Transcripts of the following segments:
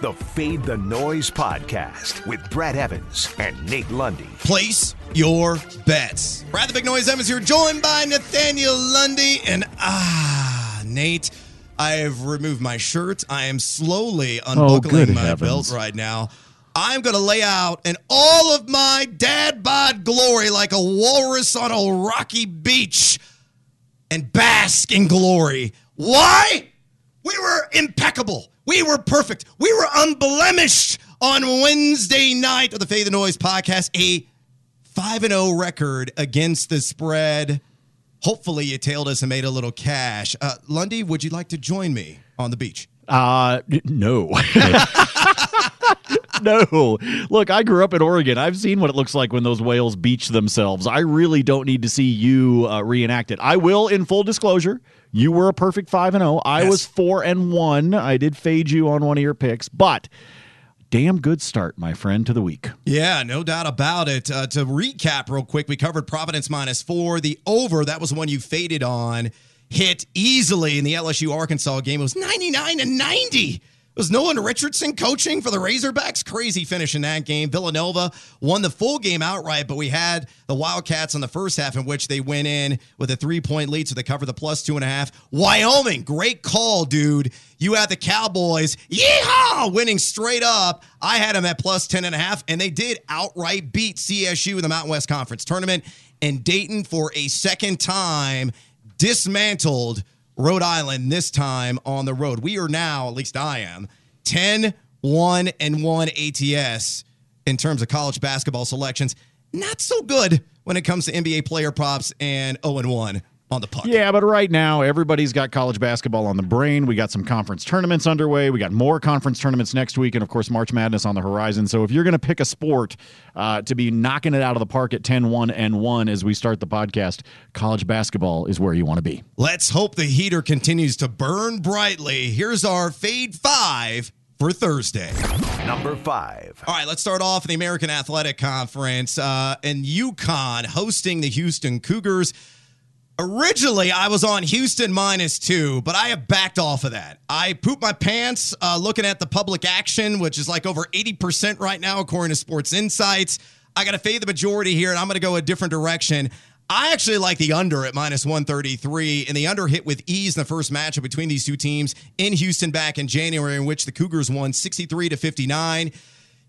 the Fade the Noise podcast with Brad Evans and Nate Lundy. Place your bets. Brad the Big Noise Evans here, joined by Nathaniel Lundy. And ah, Nate, I have removed my shirt. I am slowly unbuckling good my heavens. belt right now. I'm going to lay out in all of my dad bod glory like a walrus on a rocky beach and bask in glory. Why? We were impeccable. We were perfect. We were unblemished on Wednesday night of the Fade the Noise podcast. A 5 and 0 record against the spread. Hopefully, you tailed us and made a little cash. Uh, Lundy, would you like to join me on the beach? Uh, no. no. Look, I grew up in Oregon. I've seen what it looks like when those whales beach themselves. I really don't need to see you uh, reenact it. I will, in full disclosure, you were a perfect 5 and 0. I Yes. was 4 and 1. I did fade you on one of your picks, but damn good start, my friend, to the week. Yeah, no doubt about it. Uh, to recap real quick, we covered Providence minus four. The over, that was the one you faded on, hit easily in the LSU Arkansas game. It was 99 and 90. Was Nolan Richardson coaching for the Razorbacks? Crazy finish in that game. Villanova won the full game outright, but we had the Wildcats in the first half in which they went in with a three point lead, so they covered the plus two and a half. Wyoming, great call, dude. You had the Cowboys, yeehaw, winning straight up. I had them at plus 10 and a half, and they did outright beat CSU in the Mountain West Conference tournament. And Dayton, for a second time, dismantled Rhode Island this time on the road. We are now, at least I am, 10 1 and 1 ATS in terms of college basketball selections. Not so good when it comes to NBA player props and 0 and 1 on the puck. Yeah, but right now everybody's got college basketball on the brain. We got some conference tournaments underway. We got more conference tournaments next week, and of course March Madness on the horizon. So if you're going to pick a sport uh, to be knocking it out of the park at 10-1 and 1 as we start the podcast, college basketball is where you want to be. Let's hope the heater continues to burn brightly. Here's our fade five for Thursday. Number five. All right, let's start off in the American Athletic Conference uh, and UConn hosting the Houston Cougars. Originally, I was on Houston minus two, but I have backed off of that. I pooped my pants uh, looking at the public action, which is like over 80% right now, according to Sports Insights. I got to fade the majority here, and I'm going to go a different direction. I actually like the under at minus 133, and the under hit with ease in the first matchup between these two teams in Houston back in January, in which the Cougars won 63 to 59.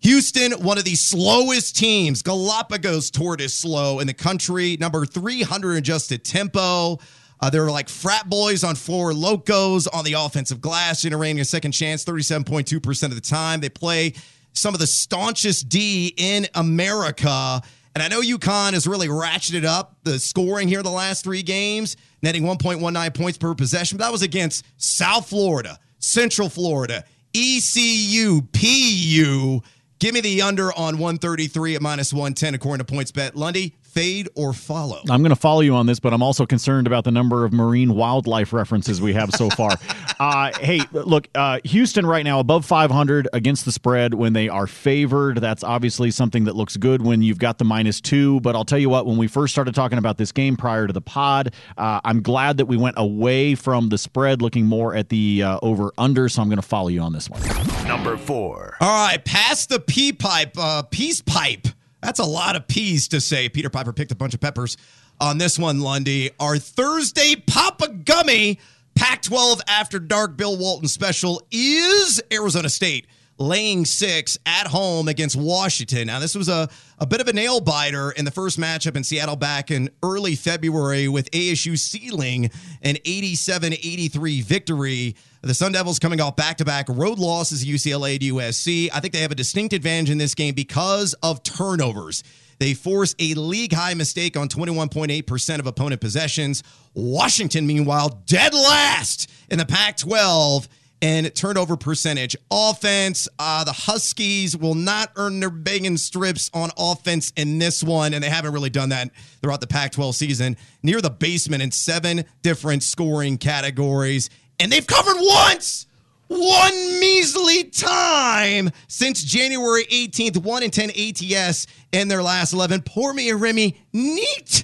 Houston, one of the slowest teams, Galapagos tortoise slow in the country, number 300 in adjusted tempo. Uh, they're like frat boys on Four Lokos on the offensive glass, generating a second chance 37.2% of the time. They play some of the staunchest D in America. And I know UConn has really ratcheted up the scoring here the last three games, netting 1.19 points per possession. But that was against South Florida, Central Florida, ECU, PU. Give me the under on 133 at minus 110 according to points bet. Lundy, fade or follow? I'm going to follow you on this, but I'm also concerned about the number of marine wildlife references we have so far. uh, hey, look, uh, Houston right now above 500 against the spread when they are favored. That's obviously something that looks good when you've got the minus two. But I'll tell you what, when we first started talking about this game prior to the pod, uh, I'm glad that we went away from the spread, looking more at the uh, over under. So I'm going to follow you on this one. Number four. All right, pass the pea pipe, uh, peace pipe. That's a lot of peas to say. Peter Piper picked a bunch of peppers on this one, Lundy. Our Thursday Papa Gummy Pac 12 After Dark Bill Walton special is Arizona State laying six at home against Washington. Now, this was a, a bit of a nail biter in the first matchup in Seattle back in early February with ASU sealing an 87 83 victory. The Sun Devils coming off back to back road losses, UCLA to USC. I think they have a distinct advantage in this game because of turnovers. They force a league high mistake on 21.8% of opponent possessions. Washington, meanwhile, dead last in the Pac 12 and turnover percentage. Offense, uh, the Huskies will not earn their bacon strips on offense in this one, and they haven't really done that throughout the Pac 12 season. Near the basement in seven different scoring categories, and they've covered once one measly time since January 18th, 1 in 10 ATS in their last 11. Pour me Remy. Neat.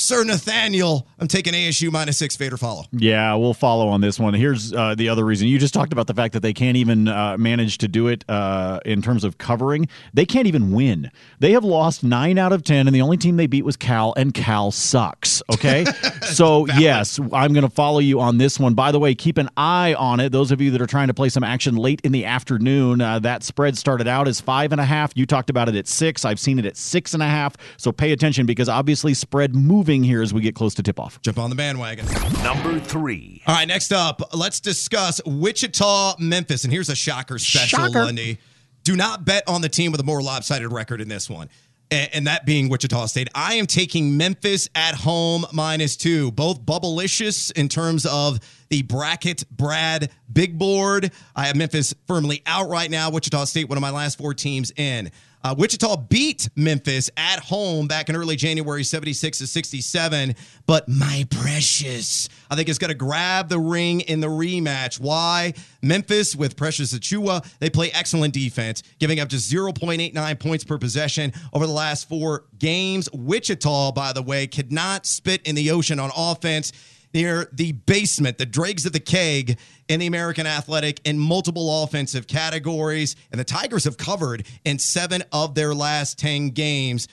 Sir Nathaniel. I'm taking ASU minus six fade or follow. Yeah, we'll follow on this one. Here's uh, the other reason. You just talked about the fact that they can't even uh, manage to do it uh, in terms of covering. They can't even win. They have lost nine out of 10, and the only team they beat was Cal, and Cal sucks. Okay. so, yes, I'm going to follow you on this one. By the way, keep an eye on it. Those of you that are trying to play some action late in the afternoon, uh, that spread started out as five and a half. You talked about it at six. I've seen it at six and a half. So, pay attention because obviously, spread moving here as we get close to tip off. Jump on the bandwagon. Number three. All right, next up, let's discuss Wichita, Memphis. And here's a shocker special, Shocker. Lundy. Do not bet on the team with a more lopsided record in this one. And that being Wichita State. I am taking Memphis at home minus two. Both bubblicious in terms of the bracket Brad big board. I have Memphis firmly out right now. Wichita State, one of my last four teams in. Uh, Wichita beat Memphis at home back in early January, 76 to 67. But my precious, I think, is going to grab the ring in the rematch. Why? Memphis with Precious Achiuwa, they play excellent defense, giving up just 0.89 points per possession over the last four games. Wichita, by the way, could not spit in the ocean on offense near the basement, the dregs of the keg in the American Athletic in multiple offensive categories. And the Tigers have covered in seven of their last 10 games.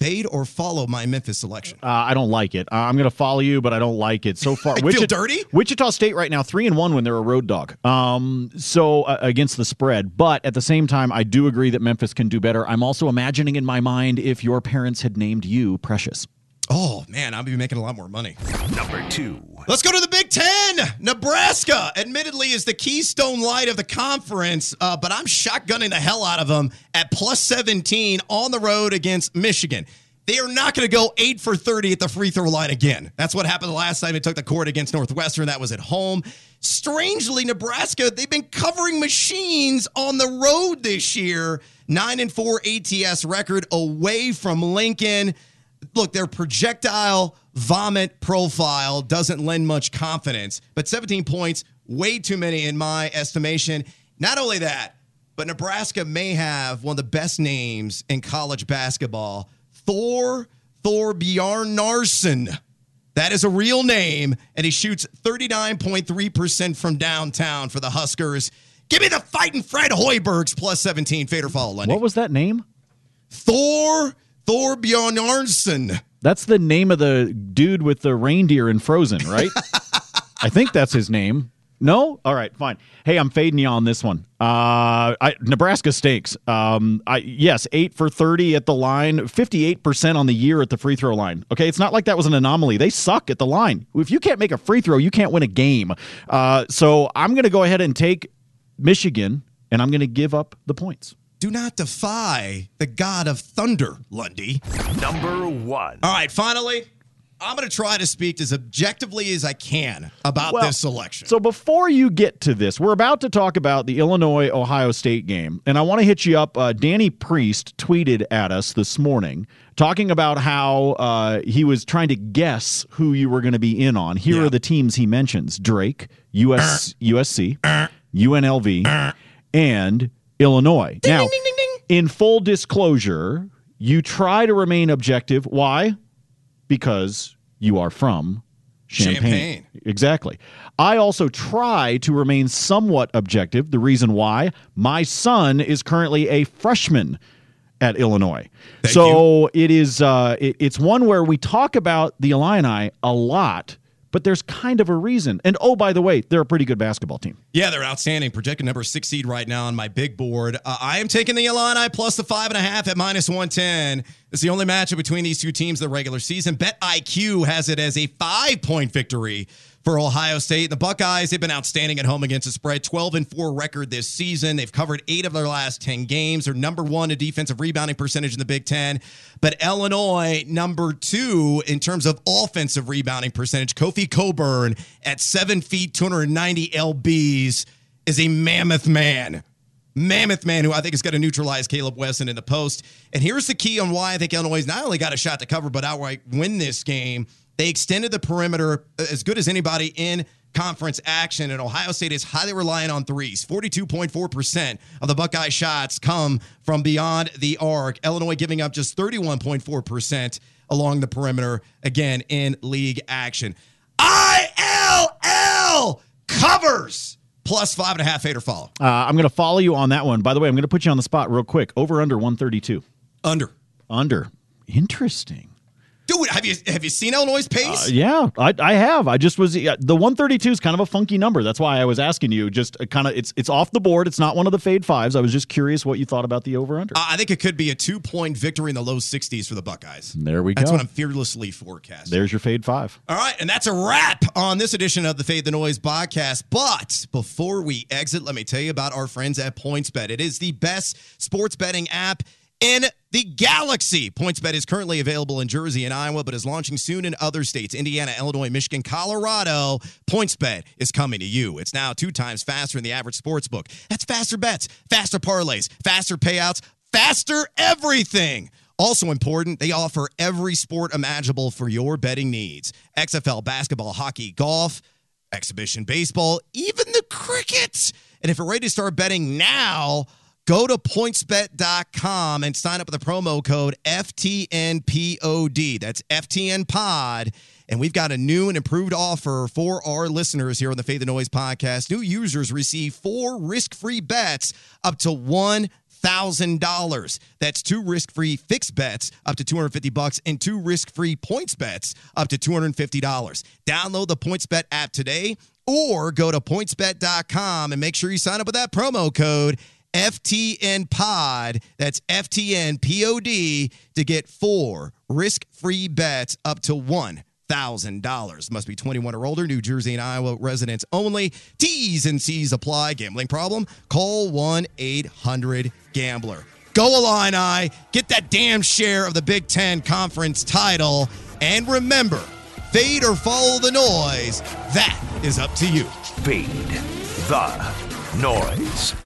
Fade or follow my Memphis selection. Uh, I don't like it. Uh, I'm going to follow you, but I don't like it so far. I feel dirty? Wichita State right now three and one when they're a road dog. Um, so uh, against the spread, but at the same time, I do agree that Memphis can do better. I'm also imagining in my mind if your parents had named you Precious. Oh, man, I'll be making a lot more money. Number two. Let's go to the Big Ten. Nebraska, admittedly, is the keystone light of the conference, uh, but I'm shotgunning the hell out of them at plus 17 on the road against Michigan. They are not going to go eight for 30 at the free throw line again. That's what happened the last time they took the court against Northwestern. That was at home. Strangely, Nebraska, they've been covering machines on the road this year. Nine and four ATS record away from Lincoln look, their projectile vomit profile doesn't lend much confidence, but 17 points, way too many in my estimation. Not only that, but Nebraska may have one of the best names in college basketball, Thor Thor Bjarnarsson. That is a real name, and he shoots 39.3% from downtown for the Huskers. Give me the fighting Fred Hoibergs plus 17. Fade or follow, Lenny. What was that name? Thor Thorbjarnarson. That's the name of the dude with the reindeer in Frozen, right? I think that's his name. No? All right, fine. Hey, I'm fading you on this one. Uh, I, Nebraska stakes. Um, I, yes, eight for 30 at the line, 58% on the year at the free throw line. Okay, it's not like that was an anomaly. They suck at the line. If you can't make a free throw, you can't win a game. Uh, so I'm going to go ahead and take Michigan, and I'm going to give up the points. Do not defy the god of thunder, Lundy. Number one. All right, finally, I'm going to try to speak as objectively as I can about Well, this selection. So before you get to this, we're about to talk about the Illinois Ohio State game, and I want to hit you up. Uh, Danny Priest tweeted at us this morning talking about how uh, he was trying to guess who you were going to be in on. Here Yeah. are the teams he mentions: Drake, US, USC, UNLV, and Illinois. now, in full disclosure, you try to remain objective. Why? Because you are from Champaign. Champaign. Exactly. I also try to remain somewhat objective. The reason why my son is currently a freshman at Illinois. Thank so it is uh, it- it's one where we talk about the Illini a lot, but there's kind of a reason. And oh, by the way, they're a pretty good basketball team. yeah, they're outstanding. Projected number six seed right now on my big board. Uh, I am taking the Illini plus the five and a half at minus 110. It's the only matchup between these two teams the regular season. Bet IQ has it as a five point victory for Ohio State. The Buckeyes, they've been outstanding at home against the spread. 12 and 4 record this season. They've covered eight of their last 10 games. They're number one in defensive rebounding percentage in the Big Ten. But Illinois, number two in terms of offensive rebounding percentage. Kofi Cockburn at seven feet, 290 LBs is a mammoth man. Mammoth man who I think is going to neutralize Kaleb Wesson in the post. And here's the key on why I think Illinois not only got a shot to cover, but outright win this game. They extended the perimeter as good as anybody in conference action, and Ohio State is highly reliant on threes. 42.4% of the Buckeye shots come from beyond the arc. Illinois giving up just 31.4%. along the perimeter, again, in league action. ILL covers plus five and a half, eight or follow. Uh, I'm going to follow you on that one. By the way, I'm going to put you on the spot real quick. Over under 132. Under. Under. Interesting. Have you have you seen Illinois' pace? Uh, yeah, I, I have. I just was the 132 is kind of a funky number. That's why I was asking you. Just kind of, it's it's off the board. It's not one of the fade fives. I was just curious what you thought about the over under. Uh, I think it could be a two point victory in the low 60s for the Buckeyes. There we That's go. That's what I'm fearlessly forecasting. There's your fade five. All right, and that's a wrap on this edition of the Fade the Noise podcast. But before we exit, let me tell you about our friends at PointsBet. It is the best sports betting app in the galaxy. PointsBet is currently available in Jersey and Iowa, but is launching soon in other states Indiana, Illinois, Michigan, Colorado. PointsBet is coming to you. It's now two times faster than the average sports book. That's faster bets, faster parlays, faster payouts, faster everything. Also important, they offer every sport imaginable for your betting needs XFL, basketball, hockey, golf, exhibition baseball, even the cricket. And if you're ready to start betting now, Go to pointsbet.com and sign up with the promo code FTNPOD. That's FTN Pod. And we've got a new and improved offer for our listeners here on the Fade and Noise podcast. New users receive four risk free bets up to one thousand dollars. That's two risk-free fixed bets up to 250 bucks and two risk-free points bets up to $250. Download the PointsBet app today or go to pointsbet.com and make sure you sign up with that promo code FTN Pod. That's FTN POD to get four risk free bets up to one. Thousand dollars must be 21 or older. New Jersey and Iowa residents only. T's and C's apply. Gambling problem? Call 1 800 Gambler. Go Illini. Get that damn share of the Big Ten Conference title. And remember, fade or follow the noise. That is up to you. Fade the noise.